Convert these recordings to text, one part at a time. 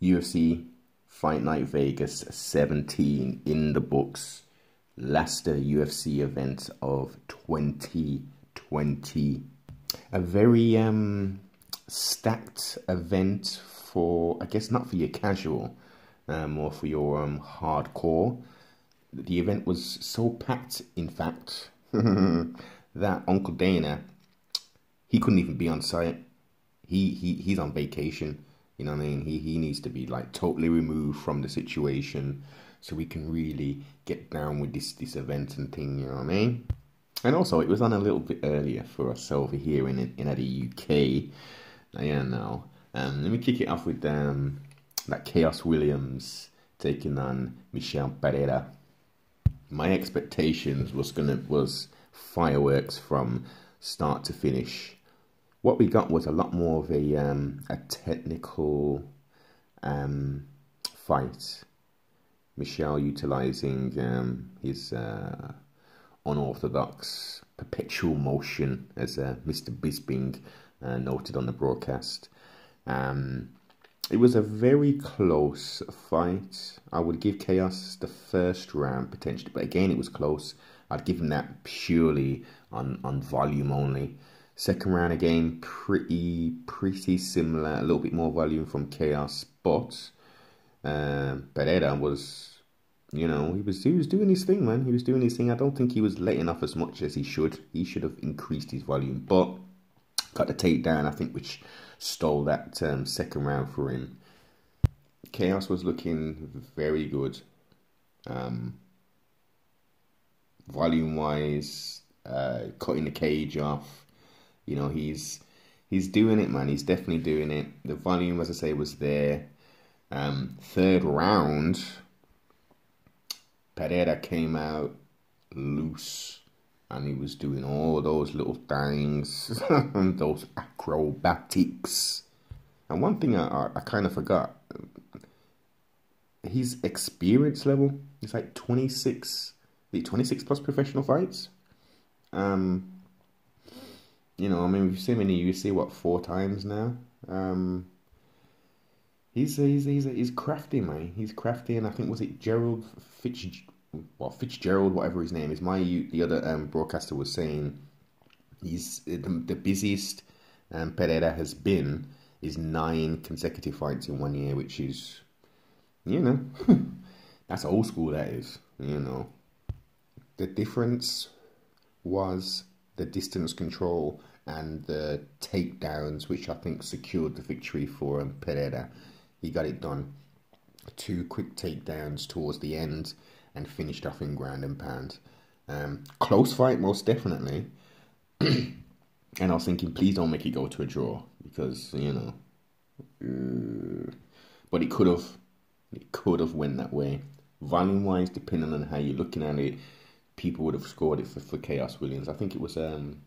UFC Fight Night Vegas 17 in the books. Last UFC event of 2020. A very um, stacked event for, I guess, not for your casual, um, or for your um, hardcore. The event was so packed, in fact, that Uncle Dana, he couldn't even be on site. He, he he's on vacation. You know what I mean? He he needs to be like totally removed from the situation so we can really get down with this this event and thing, you know what I mean? And also it was on a little bit earlier for us over here in in the UK. Yeah now. Um, let me kick it off with um, that Khaos Williams taking on Michel Pereira. My expectations was gonna was fireworks from start to finish. What we got was a lot more of a um, a technical um, fight. Michel utilizing um, his uh, unorthodox perpetual motion, as uh, Mr. Bisping uh, noted on the broadcast. Um, it was a very close fight. I would give Khaos the first round potentially, but again, it was close. I'd give him that purely on, on volume only. Second round again, pretty pretty similar, a little bit more volume from Khaos but um, Pereira was, you know, he was he was doing his thing, man. He was doing his thing. I don't think he was letting off as much as he should. He should have increased his volume, but got the takedown, I think, which stole that um, second round for him. Khaos was looking very good. Um, volume wise, uh, cutting the cage off. You know, he's he's doing it, man. He's definitely doing it. The volume, as I say, was there. Um, third round, Pereira came out loose and he was doing all those little things, those acrobatics. And one thing I, I, I kind of forgot, his experience level is like 26, the 26 plus professional fights. Um, you know, I mean, we've seen him in the UFC, what, four times now? Um, he's, he's, he's, he's crafty, man. He's crafty, and I think, was it Gerald Fitch, well, Fitzgerald, whatever his name is. My the other um, broadcaster was saying he's the, the busiest um, Pereira has been is nine consecutive fights in one year, which is, you know, that's old school. That is, you know, the difference was the distance control and the takedowns, which I think secured the victory for um, Pereira. He got it done. Two quick takedowns towards the end and finished off in ground and pound. Um, close fight, most definitely. and I was thinking, please don't make it go to a draw because you know. Uh, but it could have, it could have went that way. Volume wise, depending on how you're looking at it, people would have scored it for, for Khaos Williams. I think it was. Um,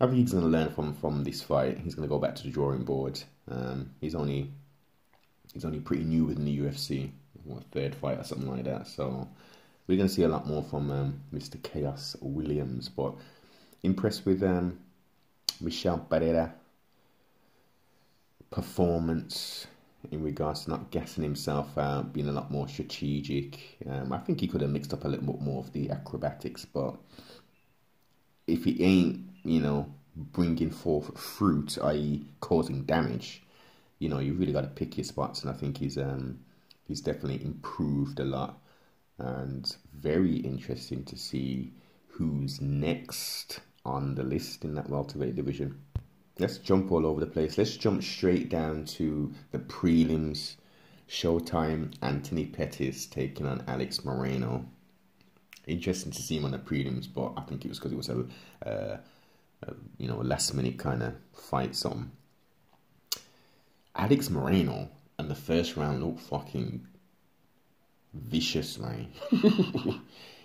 I think he's going to learn from from this fight. He's going to go back to the drawing board. Um, he's only he's only pretty new within the UFC what, third fight or something like that. So we're going to see a lot more from um, Mr. Khaos Williams. But impressed with um, Michel Pereira performance in regards to not gassing himself out, being a lot more strategic. Um, I think he could have mixed up a little bit more of the acrobatics, but if he ain't, you know, bringing forth fruit, i.e., causing damage, you know, you really got to pick your spots. And I think he's um, he's definitely improved a lot and very interesting to see who's next on the list in that welterweight division. Let's jump all over the place. Let's jump straight down to the prelims. Showtime Anthony Pettis taking on Alex Morono. Interesting to see him on the prelims, but I think it was because it was a, uh, a, you know last minute kind of fight. So Alex Morono and the first round looked fucking vicious, man.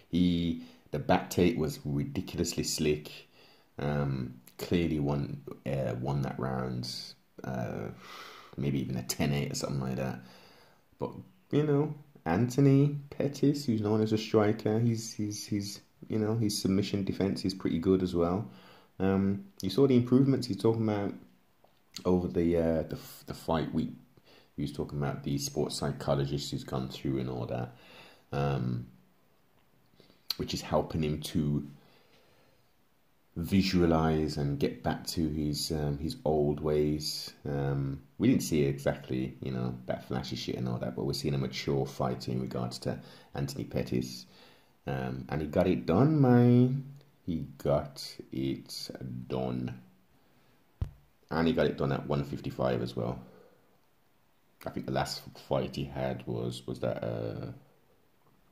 he the back take was ridiculously slick. Um, clearly won uh, won that round. Uh, maybe even a 10-8 or something like that. But you know, Anthony Pettis, who's known as a striker, he's he's he's you know his submission defense is pretty good as well. Um, you saw the improvements he's talking about over the uh, the the fight week He was talking about the sports psychologist who's gone through and all that, um, which is helping him to visualize and get back to his um, his old ways. Um, we didn't see exactly, you know, that flashy shit and all that, but we're seeing a mature fighter in regards to Anthony Pettis. Um, and he got it done, man. He got it done. And he got it done at 155 as well. I think the last fight he had was was that uh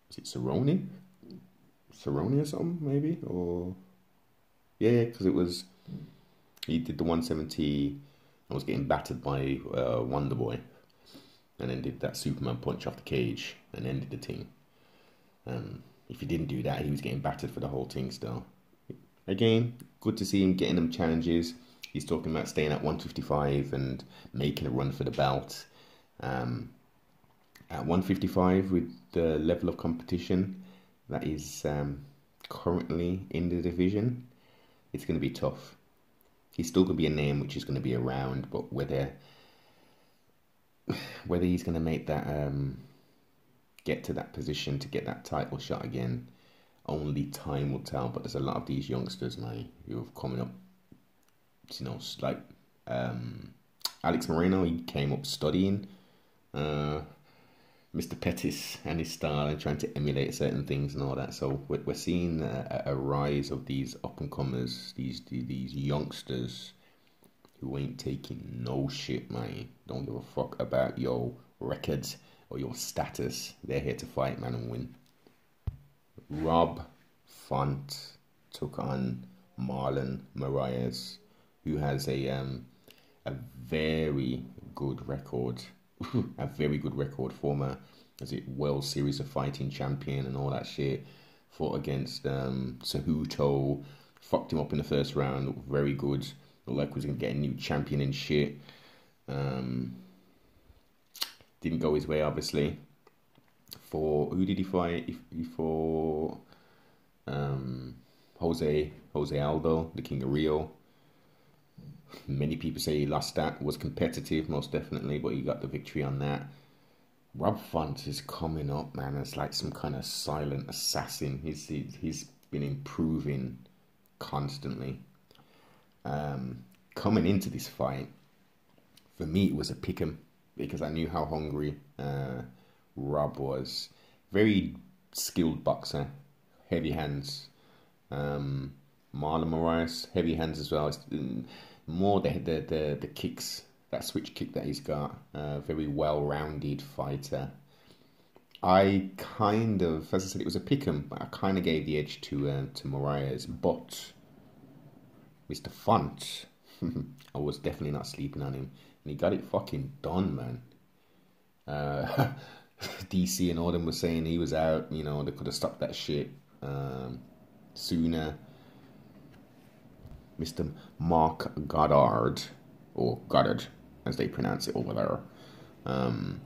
was it Cerrone? Cerrone or something maybe or yeah, because it was he did the 170 and was getting battered by uh, Wonder Boy, and then did that Superman punch off the cage and ended the thing. Um, if he didn't do that, he was getting battered for the whole thing still. Again, good to see him getting them challenges. He's talking about staying at 155 and making a run for the belt. Um, at 155, with the level of competition that is um, currently in the division, it's going to be tough. He's still going to be a name which is going to be around, but whether whether he's going to make that um, get to that position to get that title shot again, only time will tell. But there's a lot of these youngsters now who have coming up. You know, like um, Alex Morono, he came up studying. Uh, Mr. Pettis and his style and trying to emulate certain things and all that. So we're, we're seeing a, a rise of these up and comers, these, these youngsters who ain't taking no shit, man. Don't give a fuck about your records or your status. They're here to fight, man, and win. Rob Font took on Marlon Moraes, who has a um, a very good record a very good record, former as it World Series of Fighting champion and all that shit. Fought against um, Cejudo, fucked him up in the first round. Looked very good. Looked like was gonna get a new champion and shit. Um, didn't go his way, obviously. For who did he fight? For um, Jose Jose Aldo, the King of Rio. Many people say he lost that. Was competitive, most definitely, but he got the victory on that. Rob Font is coming up, man. It's like some kind of silent assassin. He's he's been improving constantly. Um, coming into this fight, for me, it was a pick 'em because I knew how hungry uh, Rob was. Very skilled boxer, heavy hands. Um, Marlon Moraes, heavy hands as well. It's, more the the the, the kicks that switch kick that he's got. Uh, very well rounded fighter. I kind of, as I said, it was a pick 'em, but I kind of gave the edge to uh, to Moraes. But Mr. Font, I was definitely not sleeping on him, and he got it fucking done, man. Uh, DC and all them were saying he was out. You know, they could have stopped that shit um, sooner. Mr. Marc Goddard, or Goddard as they pronounce it over there, um,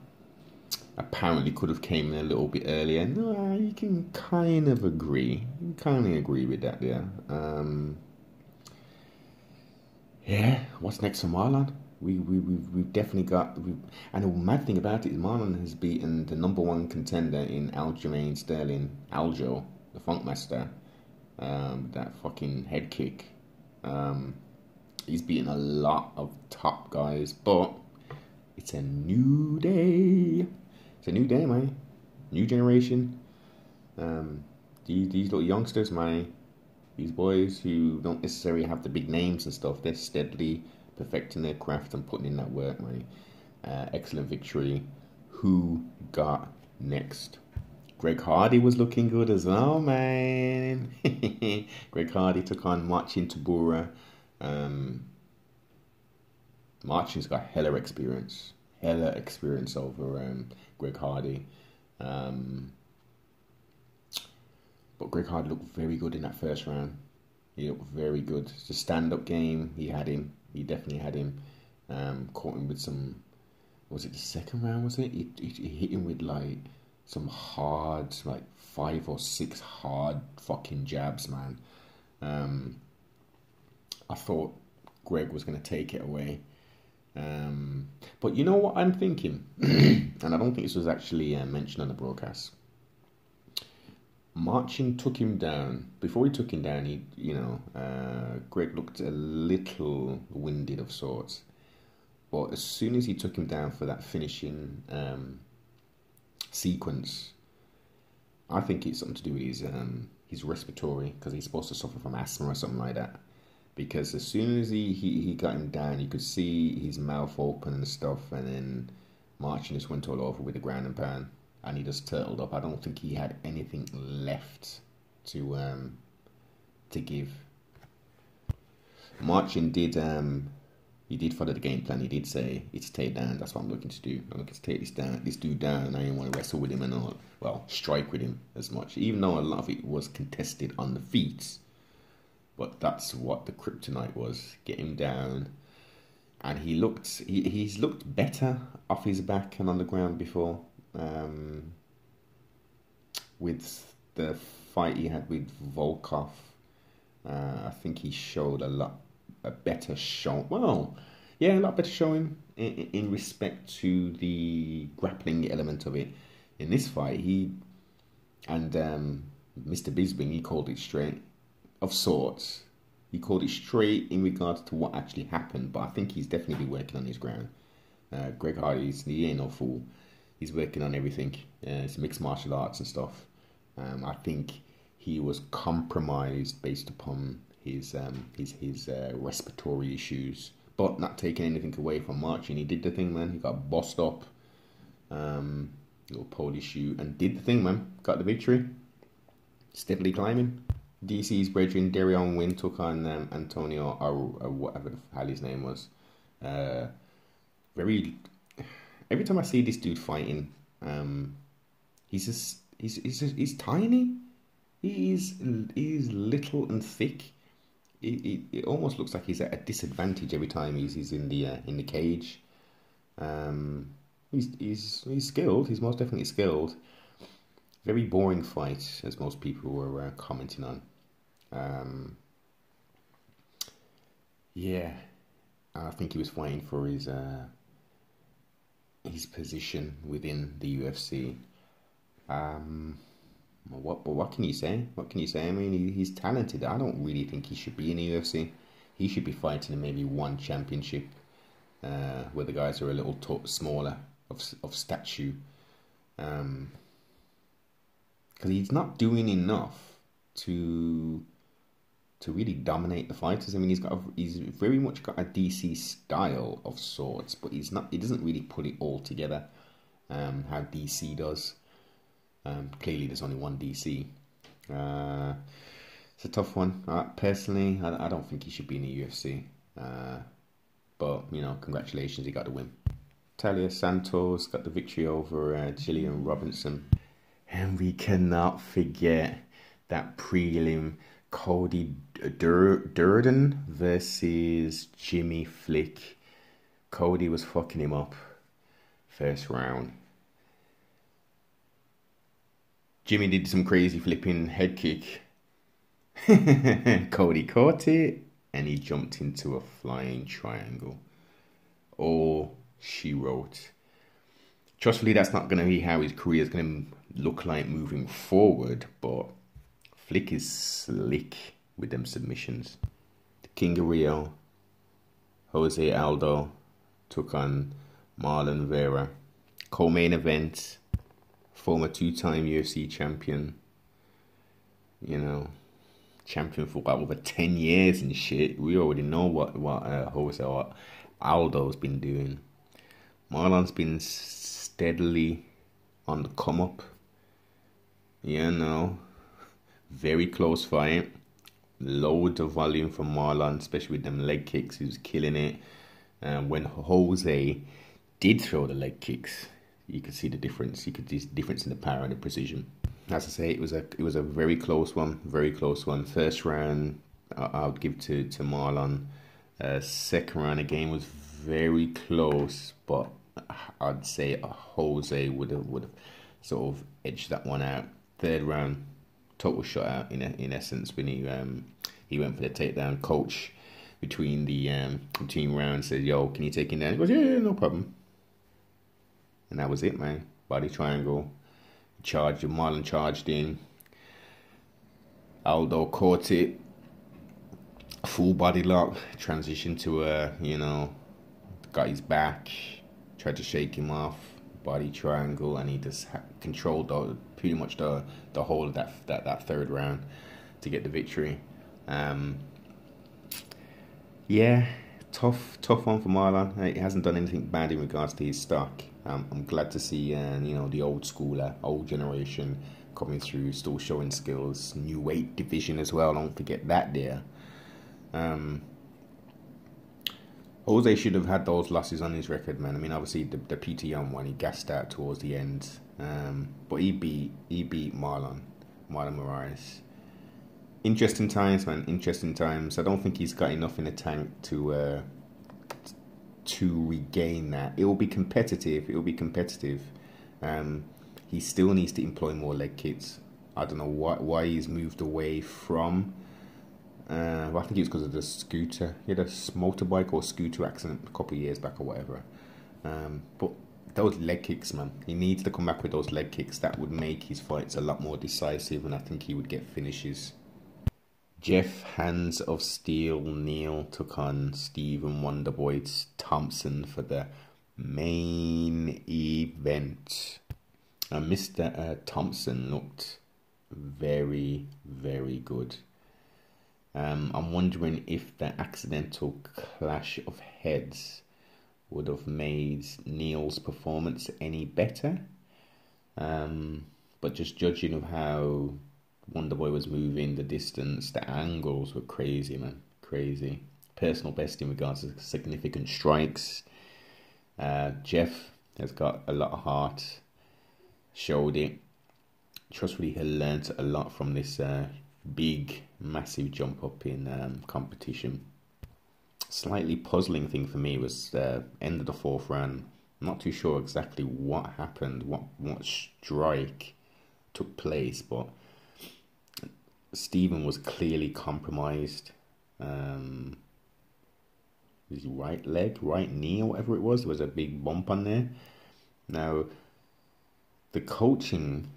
apparently could have came in a little bit earlier. No, you can kind of agree. You kind of agree with that there. Um, yeah, what's next for Marlon? We we we we've definitely got. We, and the mad thing about it is Marlon has beaten the number one contender in Aljamain Sterling, Aljo, the Funkmaster. Um, that fucking head kick um, he's beaten a lot of top guys, but it's a new day. It's a new day, man. New generation. Um, these these little youngsters, man. These boys who don't necessarily have the big names and stuff, they're steadily perfecting their craft and putting in that work, man. Uh, excellent victory. Who got next? Greg Hardy was looking good as well, man. Greg Hardy took on Marcin Tybura. Um, Marcin's got hella experience, hella experience over um, Greg Hardy. Um, but Greg Hardy looked very good in that first round. He looked very good. It's a stand-up game. He had him. He definitely had him. Um, caught him with some. Was it the second round? Was it? He, he, he hit him with like some hard, like five or six hard fucking jabs, man. Um, I thought Greg was going to take it away. Um, but you know what I'm thinking, and I don't think this was actually uh, mentioned on the broadcast. Marcin took him down. Before he took him down, he, you know, uh, Greg looked a little winded of sorts. But as soon as he took him down for that finishing um, sequence, I think it's something to do with his um, his respiratory because he's supposed to suffer from asthma or something like that. Because as soon as he, he, he got him down, you could see his mouth open and stuff, and then Marcin just went all over with the ground and pound, and he just turtled up. I don't think he had anything left to um to give. Marcin did um he did follow the game plan. He did say it's take down. That's what I'm looking to do. I'm looking to take this down, this dude down, I didn't want to wrestle with him and all. Well, strike with him as much, even though a lot of it was contested on the feet. But that's what the kryptonite was. Get him down, and he looked. He, he's looked better off his back and on the ground before. Um, with the fight he had with Volkov, uh, I think he showed a lot a better show. Well, yeah, a lot better showing in, in respect to the grappling element of it. In this fight, he and um, Mr. Bisping, he called it straight, of sorts. He called it straight in regards to what actually happened, but I think he's definitely working on his ground. Uh, Greg Hardy's, he ain't no fool. He's working on everything. Uh, it's mixed martial arts and stuff. Um, I think he was compromised based upon his um, his his uh, respiratory issues, but not taking anything away from Marcin. He did the thing, man. He got bossed up, um, little Polish shoe, and did the thing, man. Got the victory. Steadily climbing. DC's brethren Deron Winn took on um, Antonio or, or whatever the hell his name was. Uh, very. Every time I see this dude fighting, um, he's just he's he's he's tiny. He's he's little and thick, it, it, almost looks like he's at a disadvantage every time he's, he's in the uh, in the cage. Um, he's he's he's skilled. He's most definitely skilled. Very boring fight, as most people were uh, commenting on. Um, yeah, I think he was fighting for his uh, his position within the UFC. Um, what, but what can you say? What can you say? I mean, he, he's talented. I don't really think he should be in the UFC. He should be fighting in maybe one championship, uh, where the guys are a little t- smaller of of stature. Um, because he's not doing enough to to really dominate the fighters. I mean, he's got a, he's very much got a DC style of sorts, but he's not. He doesn't really put it all together. Um, how DC does. Um, clearly, there's only one DC. Uh, it's a tough one. Uh, personally, I, I, don't think he should be in the UFC. Uh, but, you know, congratulations, he got the win. Taila Santos got the victory over uh, Gillian Robertson. And we cannot forget that prelim Cody Dur- Durden versus Jimmy Flick. Cody was fucking him up first round. Jimmy did some crazy flipping head kick. Cody caught it and he jumped into a flying triangle. Oh, she wrote. Trustfully, that's not going to be how his career is going to look like moving forward, but Flick is slick with them submissions. The King of Rio, Jose Aldo, took on Marlon Vera. Co-main event, former two-time UFC champion. You know, champion for like over ten years and shit. We already know what what uh, Jose Aldo's been doing. Marlon's been steadily on the come up. You know, very close fight. Loads of volume from Marlon, especially with them leg kicks. He was killing it. And when Jose did throw the leg kicks, you could see the difference. You could see the difference in the power and the precision. As I say, it was a it was a very close one, very close one. First round, I, would give to to Marlon. Uh, second round again was very close, but I'd say Jose would have would have sort of edged that one out. Third round, total shutout in in essence when he um he went for the takedown. Coach between the um, between rounds. Said, "Yo, can you take him down?" He goes, "Yeah, yeah, no problem." And that was it, man. Body triangle, charged. Marlon charged in. Aldo caught it. Full body lock. Transition to a, you know, got his back. Tried to shake him off. Body triangle, and he just controlled the, pretty much the the whole of that that that third round to get the victory. Um, yeah, tough, tough one for Marlon. He hasn't done anything bad in regards to his stock. Um, I'm glad to see, uh, you know, the old schooler, old generation coming through, still showing skills. New weight division as well. Don't forget that there. Um, Jose should have had those losses on his record, man. I mean, obviously the, the PTM one he gassed out towards the end, um, but he beat he beat Marlon, Marlon Moraes interesting times, man. Interesting times. I don't think he's got enough in the tank to uh, to regain that. It will be competitive. It will be competitive. Um, he still needs to employ more leg kicks. I don't know why why he's moved away from. Uh, I think it was because of the scooter. He had a motorbike or scooter accident a couple of years back or whatever. Um, but those leg kicks, man, he needs to come back with those leg kicks. That would make his fights a lot more decisive, and I think he would get finishes. Geoff Hands of Steel Neal took on Stephen Wonderboy Thompson for the main event. And Mr. Uh, Thompson looked very, very good. Um, I'm wondering if the accidental clash of heads would have made Neal's performance any better. Um, but just judging of how Wonderboy was moving, the distance, the angles were crazy, man. Crazy. Personal best in regards to significant strikes. Uh, Geoff has got a lot of heart, showed it. Trustfully, he learnt a lot from this uh, big, massive jump up in um, competition. Slightly puzzling thing for me was uh, end of the fourth round. Not too sure exactly what happened, what what strike took place, but Stephen was clearly compromised. Um, his right leg, right knee, or whatever it was, there was a big bump on there. Now, the coaching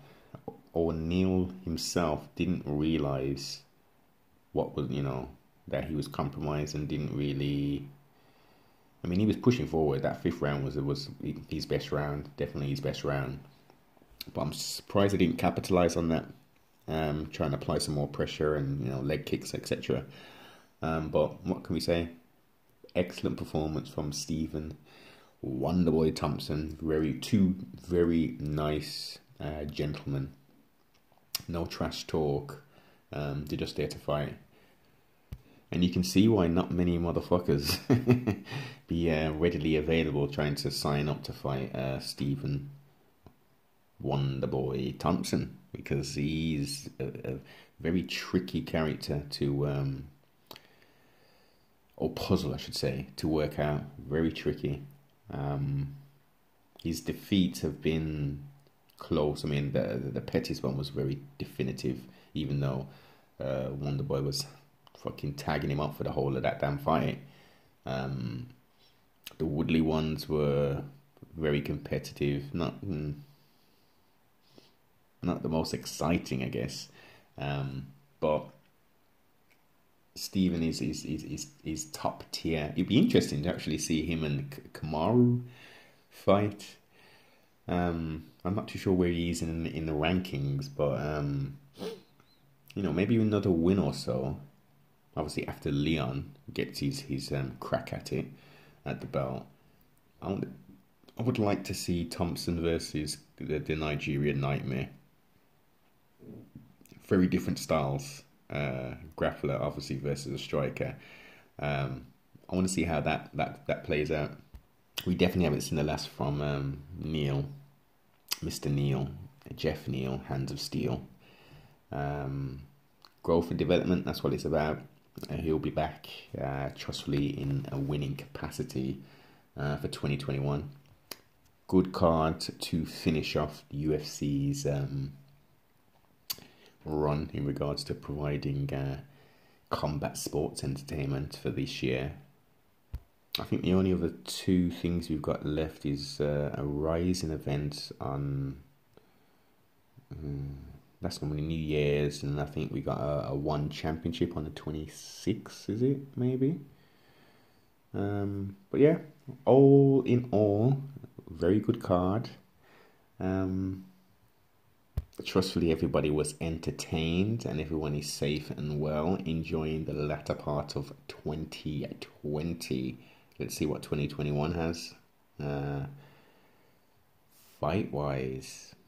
or Neal himself didn't realize what was, you know, that he was compromised and didn't really. I mean, he was pushing forward. That fifth round was was his best round, definitely his best round. But I'm surprised he didn't capitalize on that um, trying to apply some more pressure and you know leg kicks, etc. Um, but what can we say? Excellent performance from Stephen Wonderboy Thompson. Very two very nice uh, gentlemen. No trash talk. Um, they're just there to fight. And you can see why not many motherfuckers be uh, readily available trying to sign up to fight uh, Stephen Wonderboy Thompson because he's a, a very tricky character to, um, or puzzle, I should say, to work out. Very tricky. Um, his defeats have been close. I mean, the the Pettis one was very definitive, even though uh, Wonderboy was fucking tagging him up for the whole of that damn fight. Um, the Woodley ones were very competitive. Not. Mm, not the most exciting, I guess. Um, but Stephen is is, is is is top tier. It'd be interesting to actually see him and Kamaru fight. Um, I'm not too sure where he is in in the rankings, but um, you know, maybe another win or so. Obviously, after Leon gets his his um, crack at it at the belt, I would, I would like to see Thompson versus the, the Nigerian Nightmare very different styles. Uh, grappler, obviously, versus a striker. Um, I want to see how that, that, that plays out. We definitely haven't seen the last from um, Neal, Mr. Neal, Geoff Neal, Hands of Steel. Um, growth and development, that's what it's about. Uh, he'll be back, uh, trustfully, in a winning capacity uh, for 2021. Good card to finish off UFC's um, run in regards to providing uh, combat sports entertainment for this year. I think the only other two things we've got left is uh, a RIZIN event on. Um, that's normally New Year's, and I think we got a, a one championship on the twenty sixth. Is it maybe? Um, but yeah, all in all, very good card. Um, trustfully, everybody was entertained and everyone is safe and well, enjoying the latter part of 2020. Let's see what 2021 has. Uh, fight wise,